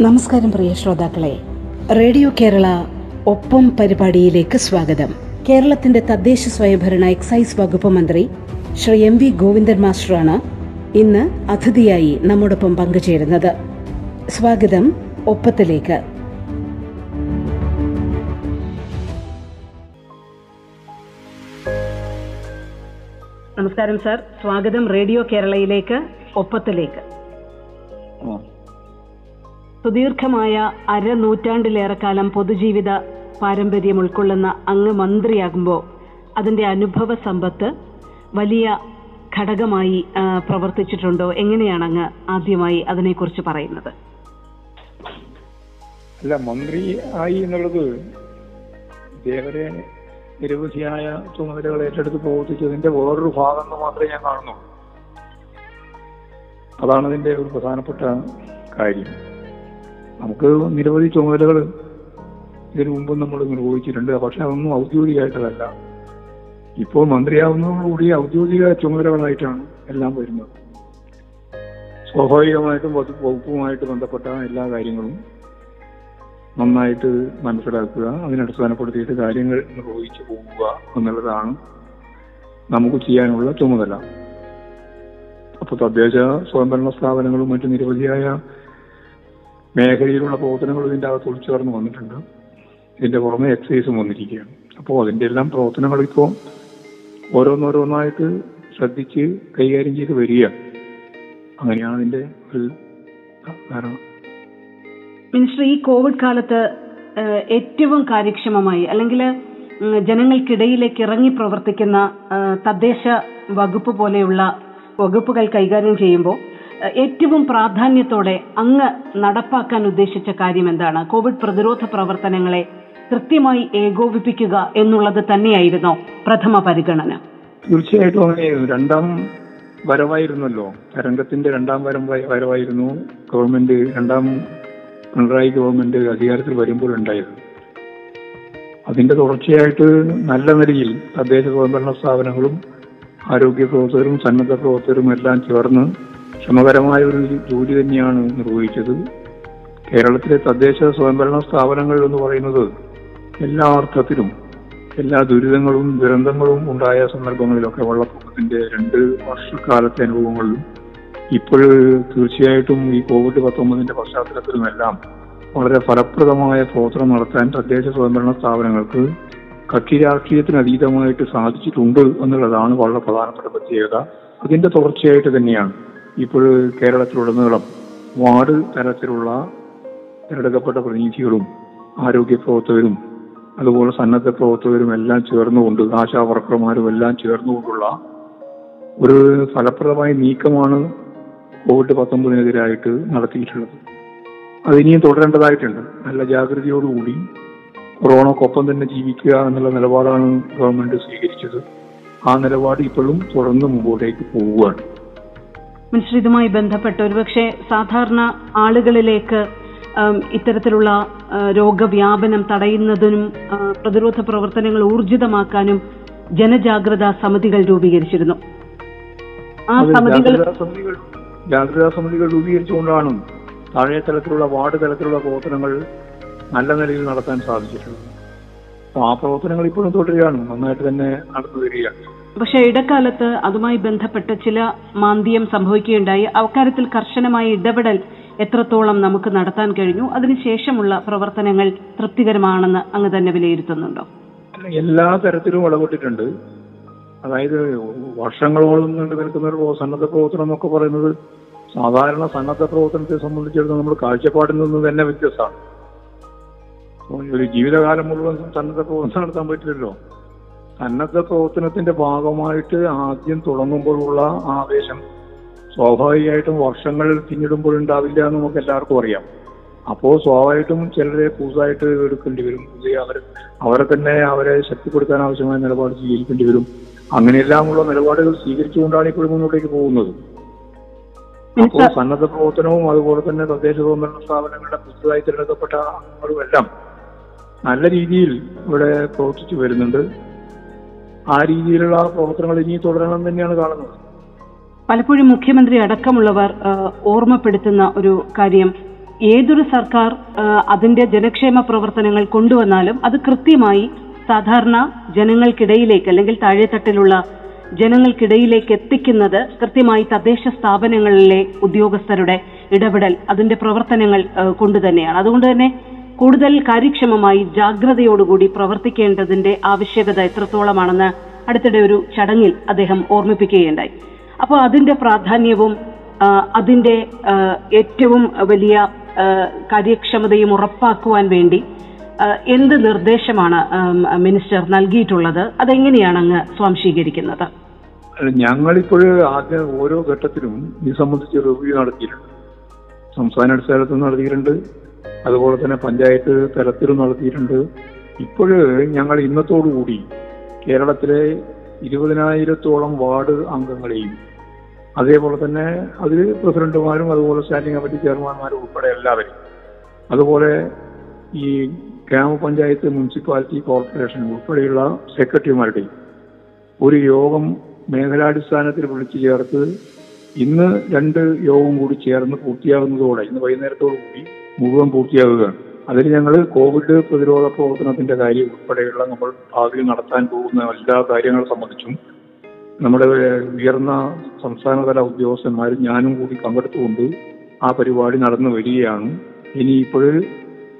നമസ്കാരം പ്രിയ ശ്രോതാക്കളെ. റേഡിയോ കേരള ഒപ്പം പരിപാടിയിലേക്ക് സ്വാഗതം. കേരളത്തിന്റെ തദ്ദേശ സ്വയംഭരണ എക്സൈസ് വകുപ്പ് മന്ത്രി ശ്രീ എം വി ഗോവിന്ദൻ മാസ്റ്ററാണ് ഇന്ന് അതിഥിയായി നമ്മോടൊപ്പം പങ്കുചേരുന്നത്. സ്വാഗതം ഒപ്പത്തിലേക്ക്. നമസ്കാരം സർ. സ്വാഗതം റേഡിയോ കേരളയിലേക്ക് ഒപ്പത്തിലേക്ക്. സുദീർഘമായ അരനൂറ്റാണ്ടിലേറെ കാലം പൊതുജീവിത പാരമ്പര്യം ഉൾക്കൊള്ളുന്ന അങ്ങ് മന്ത്രിയാകുമ്പോൾ അതിന്റെ അനുഭവ സമ്പത്ത് വലിയ ഘടകമായി പ്രവർത്തിച്ചിട്ടുണ്ടോ? എങ്ങനെയാണ് അങ്ങ് ആദ്യമായി അതിനെക്കുറിച്ച് പറയുന്നത്? അല്ല മന്ത്രി ആയി എന്നുള്ളത് ഇതേവരെ നിരവധിയായ ചുമതലകൾ ഏറ്റെടുത്ത് പ്രവർത്തിച്ചതിന്റെ വേറൊരു ഭാഗം എന്ന് മാത്രമേ ഞാൻ കാണുന്നു അതാണ് അതിന്റെ ഒരു പ്രധാനപ്പെട്ട കാര്യം. നമുക്ക് നിരവധി ചുമതലകൾ ഇതിനു മുമ്പ് നമ്മൾ നിർവഹിച്ചിട്ടുണ്ട് പക്ഷെ അതൊന്നും ഔദ്യോഗികമായിട്ടതല്ല. ഇപ്പോൾ മന്ത്രിയാവുന്നതോടുകൂടി ഔദ്യോഗിക ചുമതലകളായിട്ടാണ് എല്ലാം വരുന്നത്. സ്വാഭാവികമായിട്ടും വകുപ്പ് വകുപ്പുമായിട്ട് ബന്ധപ്പെട്ട എല്ലാ കാര്യങ്ങളും നന്നായിട്ട് മനസ്സിലാക്കുക അതിനടിസ്ഥാനപ്പെടുത്തിയിട്ട് കാര്യങ്ങൾ നിർവഹിച്ചു പോകുക എന്നുള്ളതാണ് നമുക്ക് ചെയ്യാനുള്ള ചുമതല. അപ്പൊ തദ്ദേശ സ്വയംഭരണ സ്ഥാപനങ്ങളും മറ്റു നിരവധിയായ മേഖലയിലുള്ള പ്രവർത്തനങ്ങളും ഇതിന്റെ അകത്ത് ഉൾച്ചേർന്ന് വന്നിട്ടുണ്ട്. ഇതിന്റെ പുറമെ എക്സൈസും വന്നിരിക്കുകയാണ്. അപ്പോൾ അതിന്റെ എല്ലാം പ്രവർത്തനങ്ങൾ ഇപ്പോൾ ഓരോന്നോരോന്നായിട്ട് ശ്രദ്ധിച്ച് കൈകാര്യം ചെയ്ത് വരിക അങ്ങനെയാണ് അതിന്റെ ഒരു കാരണം മിനിസ്റ്റർ ഈ കോവിഡ് കാലത്ത് ഏറ്റവും കാര്യക്ഷമമായി അല്ലെങ്കിൽ ജനങ്ങൾക്കിടയിലേക്ക് ഇറങ്ങി പ്രവർത്തിക്കുന്ന തദ്ദേശ വകുപ്പ് പോലെയുള്ള വകുപ്പുകൾ കൈകാര്യം ചെയ്യുമ്പോൾ ഏറ്റവും പ്രാധാന്യത്തോടെ അങ്ങ് നടപ്പാക്കാൻ ഉദ്ദേശിച്ച കാര്യം എന്താണ് കോവിഡ് പ്രതിരോധ പ്രവർത്തനങ്ങളെ കൃത്യമായി ഏകോപിപ്പിക്കുക എന്നുള്ളത് തന്നെയായിരുന്നോ പ്രഥമ പരിഗണന. തീർച്ചയായിട്ടും രണ്ടാം വരവായിരുന്നല്ലോ. രംഗത്തിന്റെ രണ്ടാം വരം വരവായിരുന്നു ഗവൺമെന്റ് രണ്ടാം പിണറായി ഗവൺമെന്റ് അധികാരത്തിൽ വരുമ്പോൾ ഉണ്ടായത്. അതിന്റെ തുടർച്ചയായിട്ട് നല്ല നിലയിൽ തദ്ദേശ സ്വയംഭരണ സ്ഥാപനങ്ങളും ആരോഗ്യ പ്രവർത്തകരും സന്നദ്ധ പ്രവർത്തകരും എല്ലാം ചേർന്ന് ശ്രമകരമായ ഒരു ജോലി തന്നെയാണ് നിർവഹിച്ചത്. കേരളത്തിലെ തദ്ദേശ സ്വയംഭരണ സ്ഥാപനങ്ങൾ എന്ന് പറയുന്നത് എല്ലാ അർത്ഥത്തിലും എല്ലാ ദുരിതങ്ങളും ദുരന്തങ്ങളും ഉണ്ടായ സന്ദർഭങ്ങളിലൊക്കെ വെള്ളപ്പൊക്കത്തിന്റെ രണ്ട് വർഷക്കാലത്തെ അനുഭവങ്ങളിലും ഇപ്പോൾ തീർച്ചയായിട്ടും ഈ കോവിഡ് പത്തൊമ്പതിന്റെ പശ്ചാത്തലത്തിലുമെല്ലാം വളരെ ഫലപ്രദമായ പ്രവർത്തനം നടത്താൻ തദ്ദേശ സ്വയംഭരണ സ്ഥാപനങ്ങൾക്ക് കക്ഷി രാഷ്ട്രീയത്തിന് അതീതമായിട്ട് സാധിച്ചിട്ടുണ്ട് എന്നുള്ളതാണ് വളരെ പ്രധാനപ്പെട്ട പ്രത്യേകത. അതിന്റെ തുടർച്ചയായിട്ട് തന്നെയാണ് ഇപ്പോൾ കേരളത്തിലുടനീളം വാർഡ് തലത്തിലുള്ള തിരഞ്ഞെടുക്കപ്പെട്ട പ്രതിനിധികളും ആരോഗ്യ പ്രവർത്തകരും അതുപോലെ സന്നദ്ധ പ്രവർത്തകരും എല്ലാം ചേർന്നുകൊണ്ട് ആശാ വർക്കർമാരും എല്ലാം ചേർന്നുകൊണ്ടുള്ള ഒരു ഫലപ്രദമായ നീക്കമാണ് കോവിഡ് പത്തൊമ്പതിനെതിരായിട്ട് നടത്തിയിട്ടുള്ളത്. അതിനിയും തുടരേണ്ടതായിട്ടുണ്ട്. നല്ല ജാഗ്രതയോടുകൂടി കൊറോണക്കൊപ്പം തന്നെ ജീവിക്കുക എന്നുള്ള നിലപാടാണ് ഗവൺമെന്റ് സ്വീകരിച്ചത്. ആ നിലപാട് ഇപ്പോഴും തുടർന്ന് മുമ്പോട്ടേക്ക് പോവുകയാണ്. മിനിസ്റ്റർ ഇതുമായി ബന്ധപ്പെട്ട് ഒരുപക്ഷെ സാധാരണ ആളുകളിലേക്ക് ഇത്തരത്തിലുള്ള രോഗവ്യാപനം തടയുന്നതിനും പ്രതിരോധ പ്രവർത്തനങ്ങൾ ഊർജിതമാക്കാനും ജനജാഗ്രതാ സമിതികൾ രൂപീകരിച്ചിരുന്നു. ആ സമിതികൾ ജാഗ്രതാ സമിതികൾ രൂപീകരിച്ചുകൊണ്ടാണ് താഴെ തലത്തിലുള്ള വാർഡ് തലത്തിലുള്ള പ്രവർത്തനങ്ങൾ നല്ല നിലയിൽ നടത്താൻ സാധിച്ചിട്ടുള്ളത്. ആ പ്രവർത്തനങ്ങൾ ഇപ്പോഴും തുടരുകയാണ്. നന്നായിട്ട് തന്നെ നടന്നു വരികയാണ് പക്ഷേ ഇടക്കാലത്ത് അതുമായി ബന്ധപ്പെട്ട് ചില മാന്ദ്യം സംഭവിക്കുകയുണ്ടായി. അക്കാര്യത്തിൽ കർശനമായ ഇടപെടൽ എത്രത്തോളം നമുക്ക് നടത്താൻ കഴിഞ്ഞു അതിനുശേഷമുള്ള പ്രവർത്തനങ്ങൾ തൃപ്തികരമാണെന്ന് അങ്ങ് തന്നെ വിലയിരുത്തുന്നുണ്ടോ? എല്ലാ തരത്തിലും ഇടപെട്ടിട്ടുണ്ട്. അതായത് വർഷങ്ങളോളം നീണ്ടു നിൽക്കുന്ന ഒരു സന്നദ്ധ പ്രവർത്തനം എന്നൊക്കെ പറയുന്നത് സാധാരണ സന്നദ്ധ പ്രവർത്തനത്തെ സംബന്ധിച്ചിടത്തോളം നമ്മൾ കാഴ്ചപ്പാടിൽ നിന്ന് തന്നെ വ്യത്യസ്തമാണ്. ഒരു ജീവിതകാലം മുഴുവൻ സന്നദ്ധ പ്രവർത്തനം നടത്താൻ പറ്റില്ലല്ലോ. സന്നദ്ധ പ്രവർത്തനത്തിന്റെ ഭാഗമായിട്ട് ആദ്യം തുടങ്ങുമ്പോഴുള്ള ആവേശം സ്വാഭാവികമായിട്ടും വർഷങ്ങൾ പിന്നിടുമ്പോൾ ഉണ്ടാവില്ല എന്ന് നമുക്ക് എല്ലാവർക്കും അറിയാം. അപ്പോൾ സ്വാഭാവികമായിട്ടും ചിലരെ പൂസായിട്ട് എടുക്കേണ്ടി വരും. പുതിയ അവർ അവരെ തന്നെ അവരെ ശക്തിപ്പെടുത്താൻ ആവശ്യമായ നിലപാട് സ്വീകരിക്കേണ്ടി വരും. അങ്ങനെയെല്ലാമുള്ള നിലപാടുകൾ സ്വീകരിച്ചുകൊണ്ടാണ് ഇപ്പോൾ മുന്നോട്ടേക്ക് പോകുന്നത്. അപ്പോൾ സന്നദ്ധ പ്രവർത്തനവും അതുപോലെ തന്നെ തദ്ദേശ സ്വയംഭരണ സ്ഥാപനങ്ങളുടെ പുതുതായി തിരഞ്ഞെടുക്കപ്പെട്ട അംഗങ്ങളും എല്ലാം നല്ല രീതിയിൽ ഇവിടെ പ്രവർത്തിച്ചു വരുന്നുണ്ട്. ആ രീതിയിലുള്ള പ്രവർത്തനങ്ങൾ ഇനി തുടരണം തന്നെയാണ് കാണുന്നത്. പലപ്പോഴും മുഖ്യമന്ത്രി അടക്കമുള്ളവർ ഓർമ്മപ്പെടുത്തുന്ന ഒരു കാര്യം ഏതൊരു സർക്കാർ അതിന്റെ ജനക്ഷേമ പ്രവർത്തനങ്ങൾ കൊണ്ടുവന്നാലും അത് കൃത്യമായി സാധാരണ ജനങ്ങൾക്കിടയിലേക്ക് അല്ലെങ്കിൽ താഴെത്തട്ടിലുള്ള ജനങ്ങൾക്കിടയിലേക്ക് എത്തിക്കുന്നത് കൃത്യമായി തദ്ദേശ സ്ഥാപനങ്ങളിലെ ഉദ്യോഗസ്ഥരുടെ ഇടപെടൽ അതിന്റെ പ്രവർത്തനങ്ങൾ കൊണ്ടുതന്നെയാണ്. കൊണ്ട് അതുകൊണ്ട് തന്നെ കൂടുതൽ കാര്യക്ഷമമായി ജാഗ്രതയോടുകൂടി പ്രവർത്തിക്കേണ്ടതിന്റെ ആവശ്യകത എത്രത്തോളമാണെന്ന് അടുത്തിടെ ഒരു ചടങ്ങിൽ അദ്ദേഹം ഓർമ്മിപ്പിക്കുകയുണ്ടായി. അപ്പോൾ അതിന്റെ പ്രാധാന്യവും അതിന്റെ ഏറ്റവും വലിയ കാര്യക്ഷമതയും ഉറപ്പാക്കുവാൻ വേണ്ടി എന്ത് നിർദ്ദേശമാണ് മിനിസ്റ്റർ നൽകിയിട്ടുള്ളത് അതെങ്ങനെയാണ് അങ്ങ് സ്വാംശീകരിക്കുന്നത് ഞങ്ങളിപ്പോൾ ആദ്യ ഓരോ ഘട്ടത്തിലും ഇത് സംബന്ധിച്ച് റിവ്യൂ നടത്തിയിട്ടുണ്ട്. സംസ്ഥാന അടിസ്ഥാനത്തിൽ നടത്തിയിട്ടുണ്ട്. അതുപോലെ തന്നെ പഞ്ചായത്ത് തലത്തിലും നടത്തിയിട്ടുണ്ട്. ഇപ്പോഴ് ഞങ്ങൾ ഇന്നത്തോടുകൂടി കേരളത്തിലെ ഇരുപതിനായിരത്തോളം വാർഡ് അംഗങ്ങളെയും അതേപോലെ തന്നെ അതിൽ പ്രസിഡന്റുമാരും അതുപോലെ സ്റ്റാൻഡിംഗ് കമ്മിറ്റി ചെയർമാൻമാരും ഉൾപ്പെടെ എല്ലാവരും അതുപോലെ ഈ ഗ്രാമപഞ്ചായത്ത് മുനിസിപ്പാലിറ്റി കോർപ്പറേഷൻ ഉൾപ്പെടെയുള്ള സെക്രട്ടറിമാരുടെയും ഒരു യോഗം മേഖലാടിസ്ഥാനത്തിൽ വിളിച്ചു ചേർത്ത് ഇന്ന് രണ്ട് യോഗം കൂടി ചേർന്ന് പൂർത്തിയാകുന്നതോടെ ഇന്ന് വൈകുന്നേരത്തോടു കൂടി മുഴുവൻ പൂർത്തിയാകുകയാണ് അതിൽ ഞങ്ങൾ കോവിഡ് പ്രതിരോധ പ്രവർത്തനത്തിന്റെ കാര്യം ഉൾപ്പെടെയുള്ള നമ്മൾ ഭാവിയിൽ നടത്താൻ പോകുന്ന എല്ലാ കാര്യങ്ങളെ സംബന്ധിച്ചും നമ്മുടെ ഉയർന്ന സംസ്ഥാനതല ഉദ്യോഗസ്ഥന്മാരും ഞാനും കൂടി പങ്കെടുത്തുകൊണ്ട് ആ പരിപാടി നടന്നു വരികയാണ്. ഇനി ഇപ്പോഴ്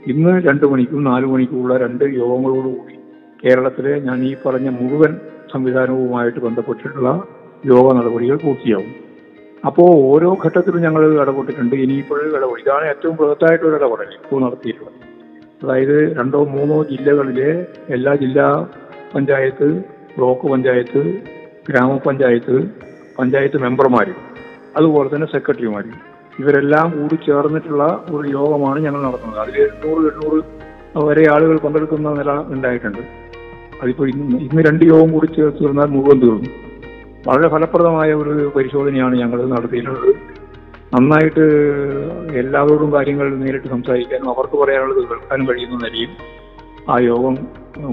ഇന്ന് രണ്ട് മണിക്കും നാല് മണിക്കുമുള്ള രണ്ട് യോഗങ്ങളോടുകൂടി കേരളത്തിലെ ഞാൻ ഈ പറഞ്ഞ മുഴുവൻ സംവിധാനവുമായിട്ട് ബന്ധപ്പെട്ടിട്ടുള്ള യോഗ നടപടികൾ പൂർത്തിയാവും. അപ്പോൾ ഓരോ ഘട്ടത്തിലും ഞങ്ങൾ ഇടപെട്ടിട്ടുണ്ട്. ഇനിയിപ്പോഴും ഇടപെടും ഇതാണ് ഏറ്റവും ബൃഹത്തായിട്ടൊരു ഇടപെടൽ ഇപ്പോൾ നടത്തിയിട്ടുള്ളത്. അതായത് രണ്ടോ മൂന്നോ ജില്ലകളിലെ എല്ലാ ജില്ലാ പഞ്ചായത്ത് ബ്ലോക്ക് പഞ്ചായത്ത് ഗ്രാമപഞ്ചായത്ത് പഞ്ചായത്ത് മെമ്പർമാരും അതുപോലെ തന്നെ സെക്രട്ടറിമാരും ഇവരെല്ലാം കൂടി ചേർന്നിട്ടുള്ള ഒരു യോഗമാണ് ഞങ്ങൾ നടത്തുന്നത്. അതിൽ എണ്ണൂറ് എണ്ണൂറ് വരെ ആളുകൾ പങ്കെടുക്കുന്ന നില ഉണ്ടായിട്ടുണ്ട്. അതിപ്പോൾ ഇന്ന് ഇന്ന് രണ്ട് യോഗം കൂടി ചേർത്ത് തീർന്നാൽ മുഴുവൻ തീർന്നു. വളരെ ഫലപ്രദമായ ഒരു പരിശോധനയാണ് ഞങ്ങൾ നടത്തിയിട്ടുള്ളത്. നന്നായിട്ട് എല്ലാവരോടും കാര്യങ്ങൾ നേരിട്ട് സംസാരിക്കാനും അവർക്ക് പറയാനുള്ളത് കേൾക്കാനും കഴിയുന്ന നിലയിൽ ആ യോഗം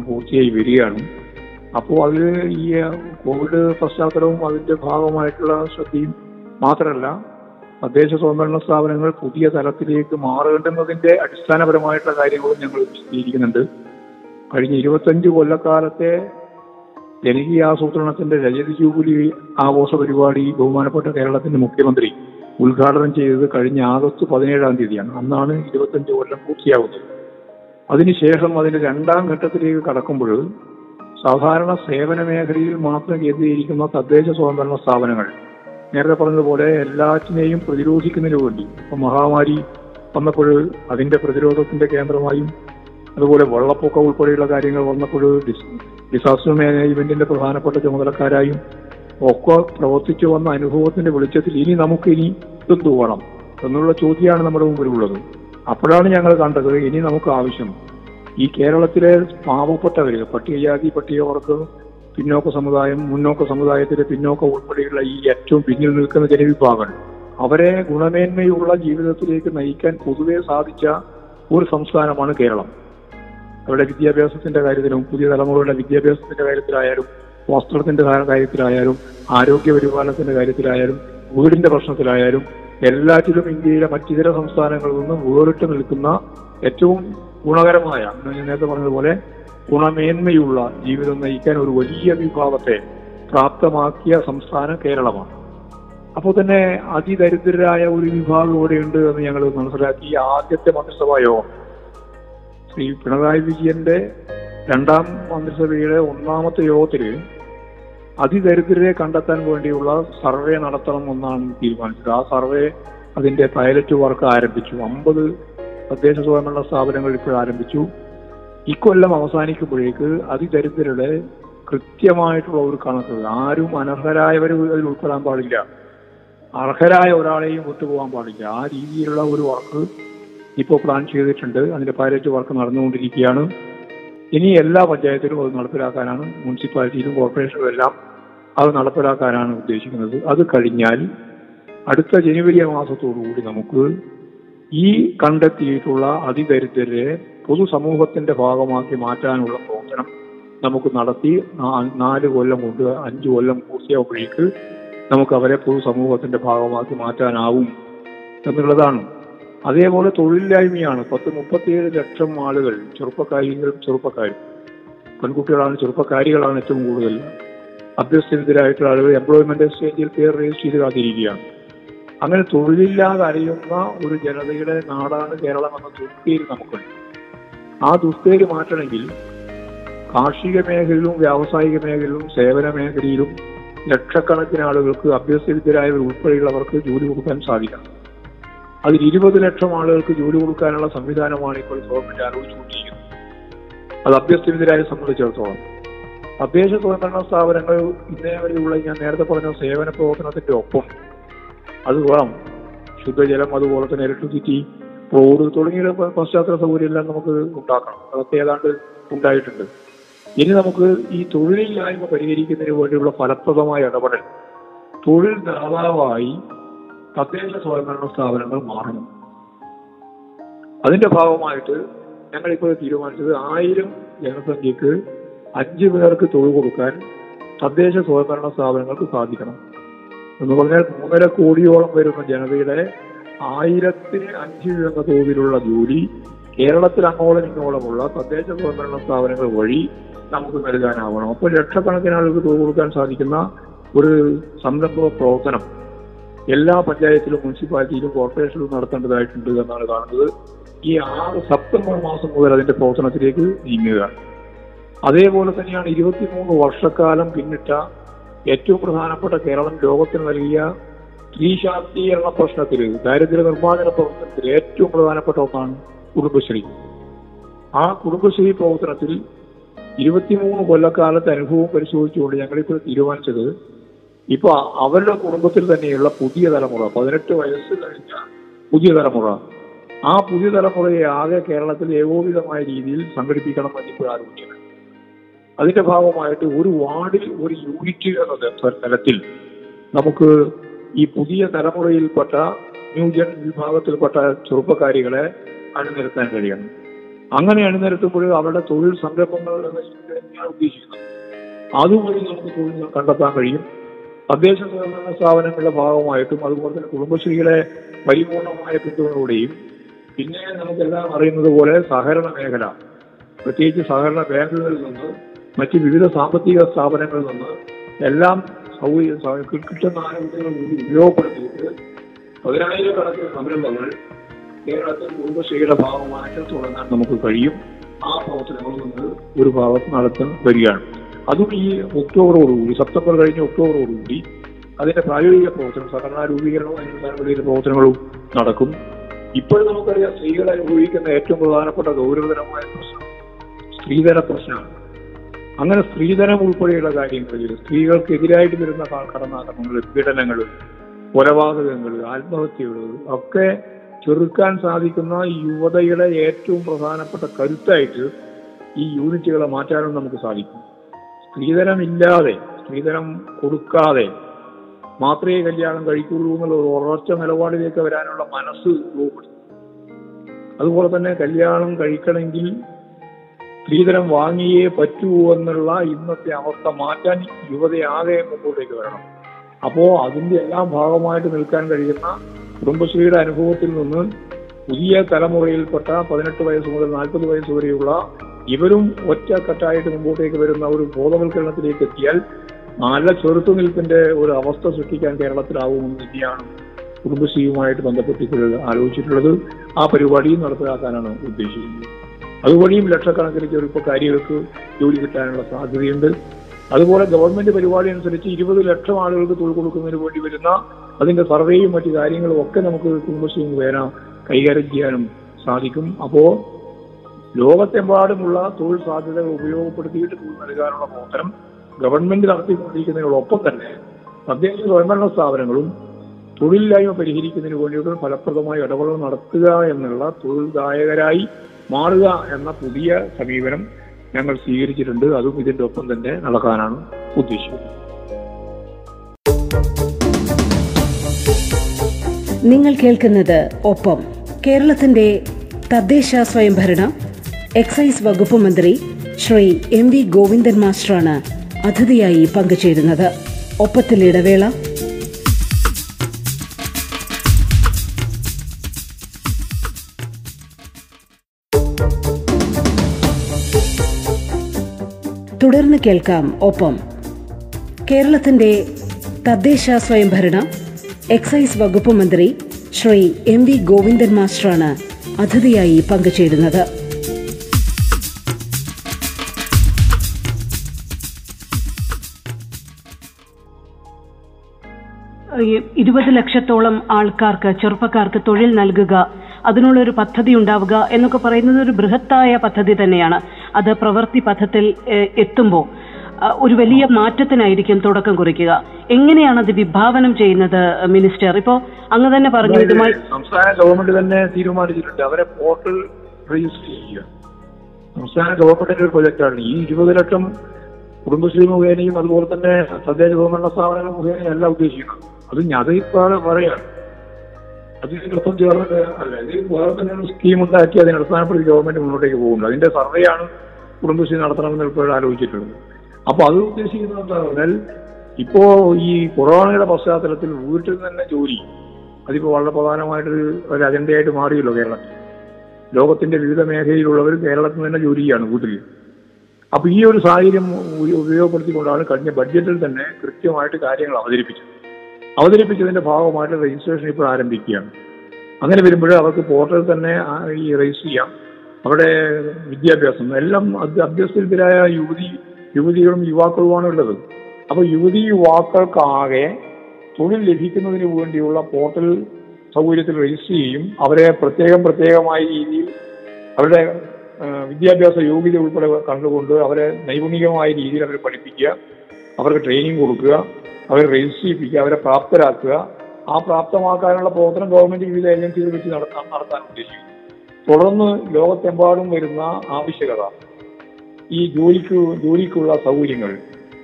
പൂർത്തിയായി വരികയാണ്. അപ്പോൾ അതിൽ ഈ കോവിഡ് പശ്ചാത്തലവും അതിന്റെ ഭാഗമായിട്ടുള്ള ശ്രദ്ധയും മാത്രമല്ല തദ്ദേശ സ്വയംഭരണ സ്ഥാപനങ്ങൾ പുതിയ തലത്തിലേക്ക് മാറേണ്ടുന്നതിന്റെ അടിസ്ഥാനപരമായിട്ടുള്ള കാര്യങ്ങളും ഞങ്ങൾ വിശദീകരിക്കുന്നുണ്ട്. കഴിഞ്ഞ ഇരുപത്തഞ്ച് കൊല്ലക്കാലത്തെ ജനകീയാസൂത്രണത്തിന്റെ രജത ജൂബിലി ആഘോഷ പരിപാടി ബഹുമാനപ്പെട്ട കേരളത്തിന്റെ മുഖ്യമന്ത്രി ഉദ്ഘാടനം ചെയ്തത് കഴിഞ്ഞ ആഗസ്റ്റ് പതിനേഴാം തീയതിയാണ്. അന്നാണ് ഇരുപത്തഞ്ച് കൊല്ലം പൂർത്തിയാകുന്നത്. അതിനുശേഷം അതിന്റെ രണ്ടാം ഘട്ടത്തിലേക്ക് കടക്കുമ്പോൾ സാധാരണ സേവന മേഖലയിൽ മാത്രം കേന്ദ്രീകരിക്കുന്ന തദ്ദേശ സ്വയംഭരണ സ്ഥാപനങ്ങൾ നേരത്തെ പറഞ്ഞതുപോലെ എല്ലാറ്റിനെയും പ്രതിരോധിക്കുന്നതിന് വേണ്ടി ഇപ്പൊ മഹാമാരി വന്നപ്പോൾ അതിന്റെ പ്രതിരോധത്തിന്റെ കേന്ദ്രമായും അതുപോലെ വെള്ളപ്പൊക്കം ഉൾപ്പെടെയുള്ള കാര്യങ്ങൾ വന്നപ്പോൾ ഡിസാസ്റ്റർ മാനേജ്മെന്റിന്റെ പ്രധാനപ്പെട്ട ചുമതലക്കാരായും ഒക്കെ പ്രവർത്തിച്ചു വന്ന അനുഭവത്തിന്റെ വെളിച്ചത്തിൽ ഇനി നമുക്ക് ഇനി എന്തു വേണം എന്നുള്ള ചോദ്യമാണ് നമ്മുടെ മുമ്പിലുള്ളത്. അപ്പോഴാണ് ഞങ്ങൾ കണ്ടത് ഇനി നമുക്ക് ആവശ്യം. ഈ കേരളത്തിലെ പാവപ്പെട്ടവര് പട്ടികജാതി പട്ടികവർക്ക് പിന്നോക്ക സമുദായം മുന്നോക്ക സമുദായത്തിലെ പിന്നോക്ക ഉൾപ്പെടെയുള്ള ഈ ഏറ്റവും പിന്നിൽ നിൽക്കുന്ന ജനവിഭാഗങ്ങൾ അവരെ ഗുണമേന്മയുള്ള ജീവിതത്തിലേക്ക് നയിക്കാൻ പൊതുവെ സാധിച്ച ഒരു സംസ്ഥാനമാണ് കേരളം. അവരുടെ വിദ്യാഭ്യാസത്തിന്റെ കാര്യത്തിലും പുതിയ തലമുറയുടെ വിദ്യാഭ്യാസത്തിന്റെ കാര്യത്തിലായാലും വസ്ത്രത്തിന്റെ കാര്യത്തിലായാലും ആരോഗ്യ പരിപാലനത്തിന്റെ കാര്യത്തിലായാലും വീടിന്റെ പ്രശ്നത്തിലായാലും എല്ലാറ്റിലും ഇന്ത്യയിലെ മറ്റിതര സംസ്ഥാനങ്ങളിൽ നിന്നും വേറിട്ട് നിൽക്കുന്ന ഏറ്റവും ഗുണകരമായ നേരത്തെ പറഞ്ഞതുപോലെ ഗുണമേന്മയുള്ള ജീവിതം നയിക്കാൻ ഒരു വലിയ വിഭാഗത്തെ പ്രാപ്തമാക്കിയ സംസ്ഥാനം കേരളമാണ്. അപ്പോൾ തന്നെ അതിദരിദ്രരായ ഒരു വിഭാഗം ഇവിടെയുണ്ട് എന്ന് ഞങ്ങൾ മനസ്സിലാക്കി ആദ്യത്തെ മന്ത്രിസഭാ ശ്രീ പിണറായി വിജയന്റെ രണ്ടാം മന്ത്രിസഭയുടെ ഒന്നാമത്തെ യോഗത്തിൽ അതിദരിദ്രരെ കണ്ടെത്താൻ വേണ്ടിയുള്ള സർവേ നടത്തണം എന്നാണ് തീരുമാനിച്ചത്. ആ സർവേ അതിന്റെ പൈലറ്റ് വർക്ക് ആരംഭിച്ചു. അമ്പത് തദ്ദേശ സ്വയംഭരണ സ്ഥാപനങ്ങൾ ഇപ്പോൾ ആരംഭിച്ചു. ഇക്കൊല്ലം അവസാനിക്കുമ്പോഴേക്ക് അതിദരിദ്രരുടെ കൃത്യമായിട്ടുള്ള ഒരു കണക്ക്. ആരും അനർഹരായവർ അതിൽ ഉൾപ്പെടാൻ പാടില്ല. അർഹരായ ഒരാളെയും വിട്ടുപോകാൻ പാടില്ല. ആ രീതിയിലുള്ള ഒരു വർക്ക് ഇപ്പോൾ പ്ലാൻ ചെയ്തിട്ടുണ്ട്. അതിന്റെ പൈലറ്റ് വർക്ക് നടന്നുകൊണ്ടിരിക്കുകയാണ്. ഇനി എല്ലാ പഞ്ചായത്തിലും അത് നടപ്പിലാക്കാനാണ് മുനിസിപ്പാലിറ്റിയിലും കോർപ്പറേഷനിലും എല്ലാം അത് നടപ്പിലാക്കാനാണ് ഉദ്ദേശിക്കുന്നത്. അത് കഴിഞ്ഞാൽ അടുത്ത ജനുവരി മാസത്തോടുകൂടി നമുക്ക് ഈ കണ്ടെത്തിയിട്ടുള്ള അതിദരിദ്രരെ പൊതുസമൂഹത്തിന്റെ ഭാഗമാക്കി മാറ്റാനുള്ള പ്രവർത്തനം നമുക്ക് നടത്തി നാല് കൊല്ലം കൊണ്ട് അഞ്ച് കൊല്ലം പൂർത്തിയാവുമ്പോഴേക്ക് നമുക്ക് അവരെ പൊതുസമൂഹത്തിന്റെ ഭാഗമാക്കി മാറ്റാനാവും എന്നുള്ളതാണ്. അതേപോലെ തൊഴിലില്ലായ്മയാണ്. പത്ത് മുപ്പത്തിയേഴ് ലക്ഷം ആളുകൾ ചെറുപ്പക്കാരികളും ചെറുപ്പക്കാരും പെൺകുട്ടികളാണ് ചെറുപ്പക്കാരികളാണ് ഏറ്റവും കൂടുതൽ അഭ്യസ്തവിദ്യരായിട്ടുള്ള ആളുകൾ എംപ്ലോയ്മെന്റ് എക്സ്ചേഞ്ചിൽ പേർ രജിസ്റ്റർ ചെയ്ത് കാത്തിരിക്കുകയാണ്. അങ്ങനെ തൊഴിലില്ലാതെ അറിയുന്ന ഒരു ജനതയുടെ നാടാണ് കേരളം എന്ന ദുഃഖേര് നമുക്കുണ്ട്. ആ ദുഃഖേര് മാറ്റണമെങ്കിൽ കാർഷിക മേഖലയിലും വ്യാവസായിക മേഖലയിലും സേവന മേഖലയിലും ലക്ഷക്കണക്കിന് ആളുകൾക്ക് അഭ്യസ്തവിദ്യരായവർ ഉൾപ്പെടെയുള്ളവർക്ക് ജോലി കൊടുക്കാൻ സാധിക്കണം. അതിൽ ഇരുപത് ലക്ഷം ആളുകൾക്ക് ജോലി കൊടുക്കാനുള്ള സംവിധാനമാണ് ഇപ്പോൾ ഗവൺമെന്റ് ആലോചിച്ചുകൊണ്ടിരിക്കുന്നത് അത് അഭ്യസ്തവിദ്യരായ സംബന്ധിച്ചിടത്തോളം. തദ്ദേശ സ്വയംഭരണ സ്ഥാപനങ്ങൾ ഇന്നേ വരെയുള്ള ഞാൻ നേരത്തെ പറഞ്ഞ സേവന പ്രവർത്തനത്തിന്റെ ഒപ്പം അത് വേണം. ശുദ്ധജലം അതുപോലെ തന്നെ ഇലക്ട്രിസിറ്റി റോഡ് തുടങ്ങിയ പശ്ചാത്തല സൗകര്യം എല്ലാം നമുക്ക് ഉണ്ടാക്കണം. അതൊക്കെ ഏതാണ്ട് ഉണ്ടായിട്ടുണ്ട്. ഇനി നമുക്ക് ഈ തൊഴിലില്ലായ്മ പരിഹരിക്കുന്നതിന് വേണ്ടിയുള്ള ഫലപ്രദമായ ഇടപെടൽ. തൊഴിൽ ദാതാവായി തദ്ദേശ സ്വയംഭരണ സ്ഥാപനങ്ങൾ മാറണം. അതിന്റെ ഭാഗമായിട്ട് ഞങ്ങൾ ഇപ്പോൾ തീരുമാനിച്ചത് ആയിരം ജനസംഖ്യക്ക് അഞ്ചു പേർക്ക് തൊഴിൽ കൊടുക്കാൻ തദ്ദേശ സ്വയംഭരണ സ്ഥാപനങ്ങൾക്ക് സാധിക്കണം. എന്ന് പറഞ്ഞാൽ മൂന്നര കോടിയോളം വരുന്ന ജനതയുടെ ആയിരത്തിന് അഞ്ച് എന്ന തോതിലുള്ള ജോലി കേരളത്തിൽ അങ്ങോളം ഇങ്ങോളമുള്ള തദ്ദേശ സ്വയംഭരണ സ്ഥാപനങ്ങൾ വഴി നമുക്ക് നൽകാനാവണം. അപ്പോൾ ലക്ഷക്കണക്കിന് ആളുകൾക്ക് തൊഴിൽ കൊടുക്കാൻ സാധിക്കുന്ന ഒരു സംരംഭ പ്രവർത്തനം എല്ലാ പഞ്ചായത്തിലും മുനിസിപ്പാലിറ്റിയിലും കോർപ്പറേഷനിലും നടത്തേണ്ടതായിട്ടുണ്ട് എന്നാണ് കാണുന്നത്. ഈ ആറ് സെപ്റ്റംബർ മാസം മുതൽ അതിന്റെ പ്രവർത്തനത്തിലേക്ക് നീങ്ങുകയാണ് അതേപോലെ തന്നെയാണ് ഇരുപത്തിമൂന്ന് വർഷക്കാലം പിന്നിട്ട ഏറ്റവും പ്രധാനപ്പെട്ട കേരളം ലോകത്തിന് നൽകിയ സ്ത്രീ ശാക്തീകരണ പ്രശ്നത്തിൽ ദാരിദ്ര്യ നിർമ്മാർജന പ്രവർത്തനത്തിൽ ഏറ്റവും പ്രധാനപ്പെട്ട ഒന്നാണ് കുടുംബശ്രീ. ആ കുടുംബശ്രീ പ്രവർത്തനത്തിൽ ഇരുപത്തിമൂന്ന് കൊല്ലക്കാലത്തെ അനുഭവം പരിശോധിച്ചുകൊണ്ട് ഞങ്ങളിപ്പോൾ തീരുമാനിച്ചത് ഇപ്പൊ അവരുടെ കുടുംബത്തിൽ തന്നെയുള്ള പുതിയ തലമുറ പതിനെട്ട് വയസ്സ് കഴിഞ്ഞ പുതിയ തലമുറ ആ പുതിയ തലമുറയെ ആകെ കേരളത്തിൽ ഏകോപിതമായ രീതിയിൽ സംഘടിപ്പിക്കണം എന്നിപ്പോൾ ആലോചിക്കുന്നത് അതിന്റെ ഭാഗമായിട്ട് ഒരു വാർഡിൽ ഒരു യൂണിറ്റ് എന്ന തലത്തിൽ നമുക്ക് ഈ പുതിയ തലമുറയിൽപ്പെട്ട ന്യൂജൻ വിഭാഗത്തിൽപ്പെട്ട ചെറുപ്പക്കാരികളെ അണിനിരത്താൻ കഴിയണം. അങ്ങനെ അണിനിരത്തുമ്പോൾ അവരുടെ തൊഴിൽ സംരംഭങ്ങൾ ഉദ്ദേശിക്കുന്നത് അതുവഴി നമുക്ക് തൊഴിൽ കണ്ടെത്താൻ കഴിയും. തദ്ദേശ സ്വയംഭരണ സ്ഥാപനങ്ങളുടെ ഭാഗമായിട്ടും അതുപോലെ തന്നെ കുടുംബശ്രീയുടെ പരിപൂർണമായ പിന്തുണയോടെയും പിന്നെ നമുക്കെല്ലാം അറിയുന്നത് പോലെ സഹകരണ മേഖല പ്രത്യേകിച്ച് സഹകരണ ബാങ്കുകളിൽ നിന്ന് മറ്റ് വിവിധ സാമ്പത്തിക സ്ഥാപനങ്ങളിൽ നിന്ന് എല്ലാം സൗകര്യ കിട്ടുന്ന ആനുകൂല്യങ്ങൾ കൂടി ഉപയോഗപ്പെടുത്തിയിട്ട് പതിനായിരക്കണക്കിന് സംരംഭങ്ങൾ കേരളത്തിൽ കുടുംബശ്രീയുടെ ഭാഗമായിട്ട് തുടങ്ങാൻ നമുക്ക് കഴിയും. ആ പ്രവർത്തനങ്ങൾ നമ്മൾ ഒരു ഭാഗത്ത് നടത്താൻ വരികയാണ്. അതും ഈ ഒക്ടോബറോടുകൂടി സെപ്റ്റംബർ കഴിഞ്ഞ ഒക്ടോബറോടുകൂടി അതിന്റെ പ്രായോഗിക പ്രവർത്തനം സംഘടനാ രൂപീകരണവും അതിന്റെ പ്രവർത്തനങ്ങളും നടക്കും. ഇപ്പോഴും നമുക്കറിയാം സ്ത്രീകൾ അനുഭവിക്കുന്ന ഏറ്റവും പ്രധാനപ്പെട്ട ഗൗരവതരമായ പ്രശ്നം സ്ത്രീധന പ്രശ്നമാണ്. അങ്ങനെ സ്ത്രീധനം ഉൾപ്പെടെയുള്ള കാര്യങ്ങളിൽ സ്ത്രീകൾക്കെതിരായിട്ട് വരുന്ന കടന്നാക്രമങ്ങൾ പീഡനങ്ങൾ കൊലപാതകങ്ങൾ ആത്മഹത്യകൾ ഒക്കെ ചെറുക്കാൻ സാധിക്കുന്ന യുവതയുടെ ഏറ്റവും പ്രധാനപ്പെട്ട കരുത്തായിട്ട് ഈ യൂണിറ്റുകളെ മാറ്റാനും നമുക്ക് സാധിക്കും. സ്ത്രീധനം ഇല്ലാതെ സ്ത്രീധനം കൊടുക്കാതെ മാത്രമേ കല്യാണം കഴിക്കുള്ളൂ എന്നുള്ള ഒരു ഉറച്ച നിലപാടിലേക്ക് വരാനുള്ള മനസ്സ് രൂപപ്പെടും അതുപോലെ തന്നെ കല്യാണം കഴിക്കണമെങ്കിൽ സ്ത്രീധനം വാങ്ങിയേ പറ്റൂ എന്നുള്ള ഇന്നത്തെ അവസ്ഥ മാറ്റാൻ യുവതയാകെ മുമ്പോട്ടേക്ക് വരണം. അപ്പോ അതിന്റെ എല്ലാം ഭാഗമായിട്ട് നിൽക്കാൻ കഴിയുന്ന കുടുംബശ്രീയുടെ അനുഭവത്തിൽ നിന്ന് പുതിയ തലമുറയിൽപ്പെട്ട പതിനെട്ട് വയസ്സ് മുതൽ നാൽപ്പത് വയസ്സ് വരെയുള്ള ഇവരും ഒറ്റക്കെട്ടായിട്ട് മുമ്പോട്ടേക്ക് വരുന്ന ഒരു ബോധവൽക്കരണത്തിലേക്ക് എത്തിയാൽ നല്ല ചെറുത്തുനിൽപ്പിന്റെ ഒരു അവസ്ഥ സൃഷ്ടിക്കാൻ കേരളത്തിലാവുമെന്ന് തന്നെയാണ് കുടുംബശ്രീയുമായിട്ട് ബന്ധപ്പെട്ടിട്ടുള്ളത് ആലോചിച്ചിട്ടുള്ളത്. ആ പരിപാടിയും നടപ്പിലാക്കാനാണ് ഉദ്ദേശിക്കുന്നത്. അതുവഴിയും ലക്ഷക്കണക്കിന് ചെറുപ്പക്കാരികൾക്ക് ജോലി കിട്ടാനുള്ള സാധ്യതയുണ്ട്. അതുപോലെ ഗവൺമെന്റ് പരിപാടി അനുസരിച്ച് ഇരുപത് ലക്ഷം ആളുകൾക്ക് തൊഴിൽ കൊടുക്കുന്നതിന് വേണ്ടി വരുന്ന അതിന്റെ സർവേയും മറ്റു കാര്യങ്ങളും ഒക്കെ നമുക്ക് കുടുംബശ്രീ മുഖേന കൈകാര്യം ചെയ്യാനും സാധിക്കും. അപ്പോ ലോകത്തെമ്പാടുമുള്ള തൊഴിൽ സാധ്യതകൾ ഉപയോഗപ്പെടുത്തിയിട്ട് തൊഴിൽ നൽകാനുള്ള പ്രവർത്തനം ഗവൺമെന്റ് നടത്തിക്കൊണ്ടിരിക്കുന്നതിനോടൊപ്പം തന്നെ തദ്ദേശ സ്വയംഭരണ സ്ഥാപനങ്ങളും തൊഴിലില്ലായ്മ പരിഹരിക്കുന്നതിന് വേണ്ടിയിട്ട് ഫലപ്രദമായ ഇടപെടൽ നടത്തുക എന്നുള്ള തൊഴിൽദായകരായി മാറുക എന്ന പുതിയ സമീപനം ഞങ്ങൾ സ്വീകരിച്ചിട്ടുണ്ട്. അതും ഇതിന്റെ ഒപ്പം തന്നെ നടക്കാനാണ് ഉദ്ദേശിക്കുന്നത്. നിങ്ങൾ കേൾക്കുന്നത് ഒപ്പം കേരളത്തിന്റെ തദ്ദേശ സ്വയംഭരണ എക്സൈസ് വകുപ്പ് മന്ത്രി ശ്രീ എം വി ഗോവിന്ദൻ മാസ്റ്ററാണ് അതിഥിയായി പങ്കുചേരുന്നത്. ഒപ്പത്തിൽ ഇടവേള. തുടർന്ന് കേൾക്കാം ഒപ്പം. കേരളത്തിന്റെ തദ്ദേശ സ്വയംഭരണ എക്സൈസ് വകുപ്പ് മന്ത്രി ശ്രീ എം വി ഗോവിന്ദൻ മാസ്റ്ററാണ് അതിഥിയായി പങ്കുചേരുന്നത്. ഇരുപത് ലക്ഷത്തോളം ആൾക്കാർക്ക് ചെറുപ്പക്കാർക്ക് തൊഴിൽ നൽകുക അതിനുള്ളൊരു പദ്ധതി ഉണ്ടാവുക എന്നൊക്കെ പറയുന്നത് ഒരു ബൃഹത്തായ പദ്ധതി തന്നെയാണ്. അത് പ്രവൃത്തി പഥത്തിൽ എത്തുമ്പോൾ ഒരു വലിയ മാറ്റത്തിനായിരിക്കും തുടക്കം കുറിക്കുക. എങ്ങനെയാണ് അത് വിഭാവനം ചെയ്യുന്നത് മിനിസ്റ്റർ? ഇപ്പോ അങ്ങ് തന്നെ പറഞ്ഞു ഇതുമായി സംസ്ഥാന ഗവൺമെന്റ് തന്നെ തീരുമാനിച്ചിട്ടുണ്ട്. അവരെ പോർട്ടൽ രജിസ്റ്റർ ചെയ്യുക. സംസ്ഥാന ഗവൺമെന്റിന്റെ ഒരു പ്രൊജക്റ്റാണ്. ഈ ഇരുപത് ലക്ഷം കുടുംബശ്രീ മുഖേനയും അതുപോലെ തന്നെ തദ്ദേശ ഗവൺമെന്റ് സ്ഥാപനങ്ങൾ മുഖേനയും എല്ലാം ഉദ്ദേശിക്കുന്നത് അത് അത് ഇപ്പോൾ പറയാം അത് ഇതിനൊപ്പം ചേർന്നിട്ട് അല്ല ഇത് വേറെ തന്നെ സ്കീം ഉണ്ടാക്കി അതിനെ അടിസ്ഥാനപ്പെടുത്തി ഗവൺമെന്റ് മുന്നോട്ടേക്ക് പോകുന്നത് അതിന്റെ സർവേയാണ് കുടുംബശ്രീ നടത്തണമെന്ന് ഇപ്പോഴും ആലോചിച്ചിട്ടുള്ളത്. അപ്പൊ അത് ഉദ്ദേശിക്കുന്നത് എന്താ പറഞ്ഞാൽ ഇപ്പോ ഈ കൊറോണയുടെ പശ്ചാത്തലത്തിൽ വീട്ടിൽ തന്നെ ജോലി അതിപ്പോ വളരെ പ്രധാനമായിട്ടൊരു ഒരു അജണ്ടയായിട്ട് മാറിയല്ലോ കേരളത്തിൽ. ലോകത്തിന്റെ വിവിധ മേഖലയിലുള്ളവർ കേരളത്തിൽ തന്നെ ജോലി ചെയ്യാണ് വീട്ടിൽ അപ്പൊ ഈ ഒരു സാഹചര്യം ഉപയോഗപ്പെടുത്തിക്കൊണ്ടാണ് കഴിഞ്ഞ ബഡ്ജറ്റിൽ തന്നെ കൃത്യമായിട്ട് കാര്യങ്ങൾ അവതരിപ്പിച്ചത്. അവതരിപ്പിച്ചതിന്റെ ഭാഗമായിട്ട് രജിസ്ട്രേഷൻ ഇപ്പോൾ ആരംഭിക്കുകയാണ്. അങ്ങനെ വരുമ്പോൾ അവർക്ക് പോർട്ടൽ തന്നെ ഈ രജിസ്റ്റർ ചെയ്യാം. അവിടെ വിദ്യാഭ്യാസം. എല്ലാം അഭ്യസ്തരായ യുവതി യുവതികളും യുവാക്കളുമാണ് ഉള്ളത്. അപ്പൊ യുവതി യുവാക്കൾക്കാകെ തൊഴിൽ ലഭിക്കുന്നതിന് വേണ്ടിയുള്ള പോർട്ടൽ സൗകര്യത്തിൽ രജിസ്റ്റർ ചെയ്യും. അവരെ പ്രത്യേകം പ്രത്യേകമായ രീതിയിൽ അവരുടെ വിദ്യാഭ്യാസ യോഗ്യത ഉൾപ്പെടെ കണ്ടുകൊണ്ട് അവരെ നൈപുണികമായ രീതിയിൽ അവരെ പഠിപ്പിക്കുക. അവർക്ക് ട്രെയിനിങ് കൊടുക്കുക. അവരെ രജിസ്റ്റർ ചെയ്യിപ്പിക്കുക അവരെ പ്രാപ്തരാക്കുക. ആ പ്രാപ്തമാക്കാനുള്ള പ്രവർത്തനം ഗവൺമെന്റ് വിവിധ ഏജൻസികൾ വെച്ച് നടത്താൻ നടത്താൻ ഉദ്ദേശിക്കുന്നു. തുടർന്ന് ലോകത്തെമ്പാടും വരുന്ന ആവശ്യകത ഈ ജോലിക്ക് ജോലിക്കുള്ള സൗകര്യങ്ങൾ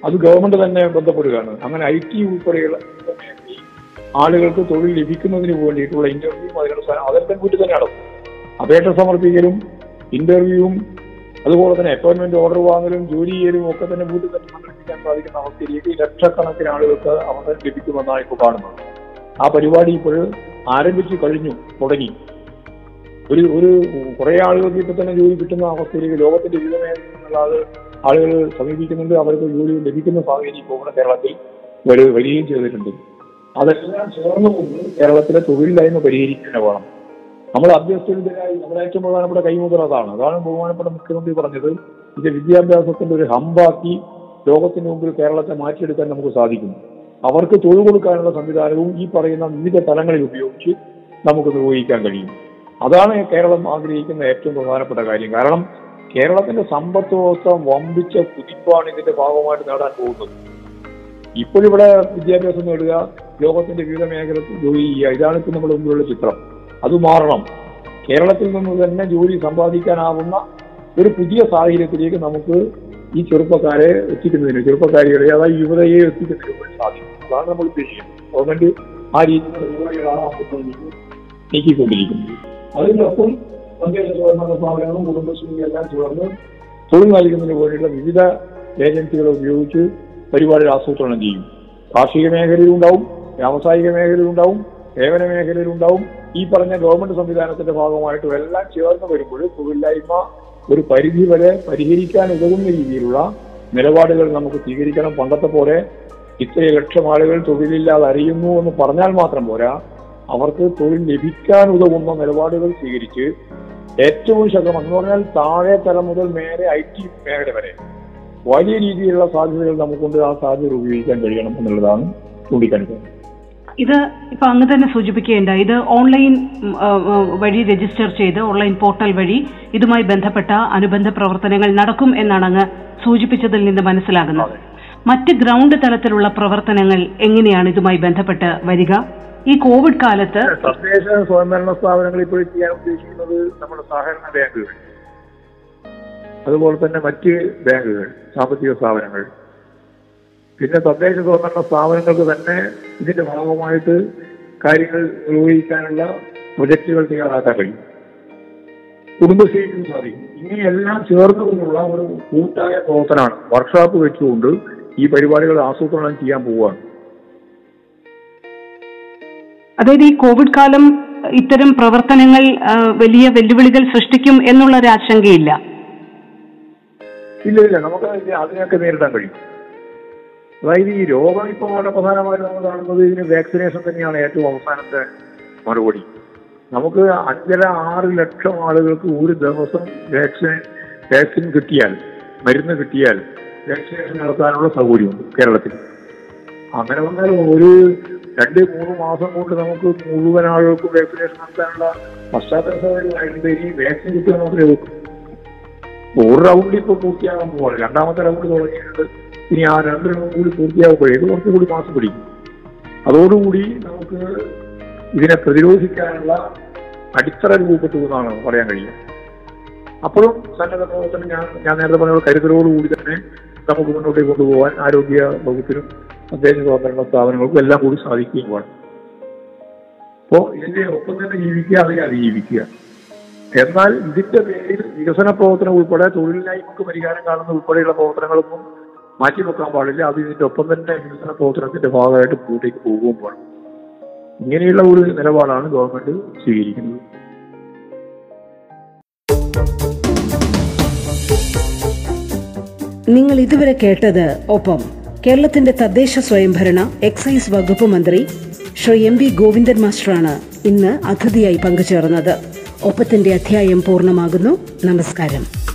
അത് ഗവൺമെന്റ് തന്നെ ബന്ധപ്പെടുകയാണ്. അങ്ങനെ ഐ ടി ഉൾപ്പെടെയുള്ള ആളുകൾക്ക് തൊഴിൽ ലഭിക്കുന്നതിന് വേണ്ടിയിട്ടുള്ള ഇന്റർവ്യൂ അതിനുള്ള അതെല്ലാം വീട്ടിൽ തന്നെ നടക്കും. അപേക്ഷ സമർപ്പിക്കലും ഇന്റർവ്യൂവും അതുപോലെ തന്നെ അപ്പോയിന്റ്മെന്റ് ഓർഡർ വാങ്ങലും ജോലി ചെയ്യലും ഒക്കെ തന്നെ വീട്ടിൽ തന്നെ സംഘടിപ്പിക്കാൻ സാധിക്കുന്ന അവസ്ഥയിലേക്ക് ലക്ഷക്കണക്കിന് ആളുകൾക്ക് അവസരം ലഭിക്കുമെന്നാണ് ഇപ്പോൾ കാണുന്നത്. ആ പരിപാടി ഇപ്പോൾ ആരംഭിച്ചു കഴിഞ്ഞു തുടങ്ങി. ഒരു ഒരു കുറെ ആളുകൾക്ക് ഇപ്പൊ തന്നെ ജോലി കിട്ടുന്ന അവസ്ഥയിലേക്ക് ലോകത്തിന്റെ വിവിധ മേഖലകളിലുള്ള ആളുകൾ സമീപിക്കുന്നുണ്ട് അവർക്ക് ജോലി ലഭിക്കുന്ന സാഹചര്യം ഇപ്പോൾ കേരളത്തിൽ കേരളത്തിൽ വരികയും ചെയ്തിട്ടുണ്ട്. അതെല്ലാം ചേർന്നുകൊണ്ട് കേരളത്തിലെ തൊഴിലില്ലായ്മ പരിഹരിക്കുക വേണം. നമ്മൾ അഭ്യസ്തരായി നമ്മുടെ ഏറ്റവും പ്രധാനപ്പെട്ട കൈമുതൽ അതാണ്. അതാണ് ബഹുമാനപ്പെട്ട മുഖ്യമന്ത്രി പറഞ്ഞത്. ഇത് വിദ്യാഭ്യാസത്തിന്റെ ഒരു ഹമ്പാക്കി ലോകത്തിന് മുമ്പിൽ കേരളത്തെ മാറ്റിയെടുക്കാൻ നമുക്ക് സാധിക്കും അവർക്ക് തൊഴിൽ കൊടുക്കാനുള്ള സംവിധാനവും ഈ പറയുന്ന വിവിധ തലങ്ങളിൽ ഉപയോഗിച്ച് നമുക്ക് നിർവഹിക്കാൻ കഴിയും. അതാണ് കേരളം ആഗ്രഹിക്കുന്ന ഏറ്റവും പ്രധാനപ്പെട്ട കാര്യം. കാരണം കേരളത്തിന്റെ സമ്പത്ത് വ്യവസ്ഥ വമ്പിച്ച കുതിപ്പാണ് ഇതിന്റെ ഭാഗമായിട്ട് നേടാൻ പോകുന്നത്. ഇപ്പോഴിവിടെ വിദ്യാഭ്യാസം നേടുക ലോകത്തിന്റെ വിവിധ മേഖലത്തിൽ ജോലി ചെയ്യുക ഇതാണ് ഇപ്പം നമ്മുടെ മുമ്പിലുള്ള ചിത്രം. അത് മാറണം. കേരളത്തിൽ നിന്ന് തന്നെ ജോലി സമ്പാദിക്കാനാവുന്ന ഒരു പുതിയ സാഹചര്യത്തിലേക്ക് നമുക്ക് ഈ ചെറുപ്പക്കാരെ എത്തിക്കുന്നതിന് ചെറുപ്പക്കാരികളെ അതായത് യുവതയെ എത്തിക്കുന്നതിന് വേണ്ടി സാധിക്കും. അതാണ് നമ്മൾ ഉദ്ദേശിക്കുന്നത്. ഗവൺമെന്റ് ആ രീതിയിലാണ് നീക്കിക്കൊണ്ടിരിക്കുന്നത്. അതിനൊപ്പം തദ്ദേശ സ്വയംഭരണ സ്ഥാപനങ്ങളും കുടുംബശ്രീ എല്ലാം ചേർന്ന് തൊഴിൽ നൽകുന്നതിന് വേണ്ടിയുള്ള വിവിധ ഏജൻസികളെ ഉപയോഗിച്ച് പരിപാടികൾ ആസൂത്രണം ചെയ്യും. കാർഷിക മേഖലയിലുണ്ടാവും വ്യാവസായിക മേഖലയിലുണ്ടാവും സേവന മേഖലയിലുണ്ടാവും ഈ പറഞ്ഞ ഗവൺമെന്റ് സംവിധാനത്തിന്റെ ഭാഗമായിട്ടും എല്ലാം ചേർന്ന് വരുമ്പോൾ തൊഴിലില്ലായ്മ ഒരു പരിധി വരെ പരിഹരിക്കാൻ ഉതകുന്ന രീതിയിലുള്ള നിലപാടുകൾ നമുക്ക് സ്വീകരിക്കണം. പണ്ടത്തെ പോലെ ഇത്ര ലക്ഷം ആളുകൾ തൊഴിലില്ലാതെ അറിയുന്നു എന്ന് പറഞ്ഞാൽ മാത്രം പോരാ. അവർക്ക് തൊഴിൽ ലഭിക്കാൻ ഉതകുന്ന നിലപാടുകൾ സ്വീകരിച്ച് ഏറ്റവും ശക്തം എന്ന് പറഞ്ഞാൽ താഴെ തലം മുതൽ നേരെ ഐ ടി മേഖല വരെ വലിയ രീതിയിലുള്ള സാധ്യതകൾ നമുക്കുണ്ട്. ആ സാധ്യത ഉപയോഗിക്കാൻ കഴിയണം എന്നുള്ളതാണ് ചൂണ്ടിക്കാണിക്കുന്നത്. ഇത് ഇപ്പൊ അങ്ങ് തന്നെ സൂചിപ്പിക്കുകയുണ്ടായി. ഇത് ഓൺലൈൻ വഴി രജിസ്റ്റർ ചെയ്ത് ഓൺലൈൻ പോർട്ടൽ വഴി ഇതുമായി ബന്ധപ്പെട്ട അനുബന്ധ പ്രവർത്തനങ്ങൾ നടക്കും എന്നാണ് അങ്ങ് സൂചിപ്പിച്ചതിൽ നിന്ന് മനസ്സിലാകുന്നത്. മറ്റ് ഗ്രൗണ്ട് തലത്തിലുള്ള പ്രവർത്തനങ്ങൾ എങ്ങനെയാണ് ഇതുമായി ബന്ധപ്പെട്ട് വരിക? ഈ കോവിഡ് കാലത്ത് തദ്ദേശ സ്വയംഭരണ സ്ഥാപനങ്ങൾ ഇപ്പോൾ ചെയ്യാൻ ഉദ്ദേശിക്കുന്നത് നമ്മുടെ സഹകരണ ബാങ്കുകൾ. അതുപോലെ തന്നെ മറ്റ് ബാങ്കുകൾ സാമ്പത്തിക സ്ഥാപനങ്ങൾ. പിന്നെ തദ്ദേശ സ്വയംഭരണ സ്ഥാപനങ്ങൾക്ക് തന്നെ ഇതിന്റെ ഭാഗമായിട്ട് കാര്യങ്ങൾ നിർവഹിക്കാനുള്ള പ്രൊജക്ടുകൾ തയ്യാറാക്കാൻ കഴിയും. കുടുംബശ്രീക്കും സാധിക്കും. ഇങ്ങനെയെല്ലാം ചേർന്നുകൊണ്ടുള്ള ഒരു കൂട്ടായ പ്രവർത്തനമാണ്. വർക്ക്ഷോപ്പ് വെച്ചുകൊണ്ട് ഈ പരിപാടികൾ ആസൂത്രണം ചെയ്യാൻ പോവുകയാണ്. അതായത് ഈ കോവിഡ് കാലം ഇത്തരം പ്രവർത്തനങ്ങൾ വലിയ വെല്ലുവിളികൾ സൃഷ്ടിക്കും എന്നുള്ള ഒരു ആശങ്കയില്ല? ഇല്ല ഇല്ല. നമുക്ക് അതിനൊക്കെ നേരിടാൻ കഴിയും. അതായത് ഈ രോഗം ഇപ്പോൾ വളരെ പ്രധാനമായിട്ട് നമ്മൾ കാണുന്നത് ഇതിന് വാക്സിനേഷൻ തന്നെയാണ് ഏറ്റവും അവസാനത്തെ മറുപടി. നമുക്ക് അഞ്ചര ആറ് ലക്ഷം ആളുകൾക്ക് ഒരു ദിവസം വാക്സിൻ വാക്സിൻ കിട്ടിയാൽ മരുന്ന് കിട്ടിയാൽ വാക്സിനേഷൻ നടത്താനുള്ള സൗകര്യമുണ്ട് കേരളത്തിൽ. അങ്ങനെ വന്നാൽ ഒരു രണ്ട് മൂന്ന് മാസം കൊണ്ട് നമുക്ക് മുഴുവൻ ആളുകൾക്ക് വാക്സിനേഷൻ നടത്താനുള്ള പശ്ചാത്തല സൗകര്യമായിട്ടുണ്ട് ഇനി വാക്സിൻ കിട്ടുക മാത്രമേ ഒരു റൗണ്ട് ഇപ്പോൾ പൂർത്തിയാകാൻ പോവാണ്. രണ്ടാമത്തെ റൗണ്ട് തുടങ്ങിയിട്ടുണ്ട്. ഇനി ആ രണ്ട് റൗണ്ട് കൂടി പൂർത്തിയാകുമ്പോഴേക്ക് കുറച്ചും കൂടി മാസം പിടിക്കും. അതോടുകൂടി നമുക്ക് ഇതിനെ പ്രതിരോധിക്കാനുള്ള അടിത്തറ രൂപപ്പെട്ടു എന്നാണ് പറയാൻ കഴിയുക. അപ്പോഴും സന്നദ്ധ പ്രവർത്തനം ഞാൻ ഞാൻ നേരത്തെ പറഞ്ഞ കരുതലോടുകൂടി തന്നെ നമുക്ക് മുന്നോട്ട് കൊണ്ടുപോകാൻ ആരോഗ്യ വകുപ്പിനും അദ്ദേഹം സ്വതന്ത്ര സ്ഥാപനങ്ങൾക്കും എല്ലാം കൂടി സാധിക്കുകയും വേണം. അപ്പോൾ ഇതിന്റെ ഒപ്പം തന്നെ ജീവിക്കുക അതിനെ അതിജീവിക്കുക എന്നാൽ ഇതിന്റെ പേരിൽ വികസന പ്രവർത്തനം ഉൾപ്പെടെ തൊഴിലില്ലായ്മക്ക് പരിഹാരം കാണുന്ന ഉൾപ്പെടെയുള്ള പ്രവർത്തനങ്ങളൊന്നും മാറ്റിവെക്കാൻ പാടില്ല. അത് ഇതിന്റെ ഒപ്പം തന്നെ വികസന പ്രവർത്തനത്തിന്റെ ഭാഗമായിട്ട് മുന്നോട്ടേക്ക് പോകുകയും വേണം. ഇങ്ങനെയുള്ള ഒരു നിലപാടാണ് ഗവൺമെന്റ് സ്വീകരിക്കുന്നത്. നിങ്ങൾ ഇതുവരെ കേട്ടത് ഒപ്പം കേരളത്തിന്റെ തദ്ദേശ സ്വയംഭരണ എക്സൈസ് വകുപ്പ് മന്ത്രി ശ്രീ എം വി ഗോവിന്ദൻ മാസ്റ്ററാണ് ഇന്ന് അതിഥിയായി പങ്കുചേർന്നത്. ഒപ്പത്തിന്റെ അധ്യായം പൂർണമാകുന്നു. നമസ്കാരം.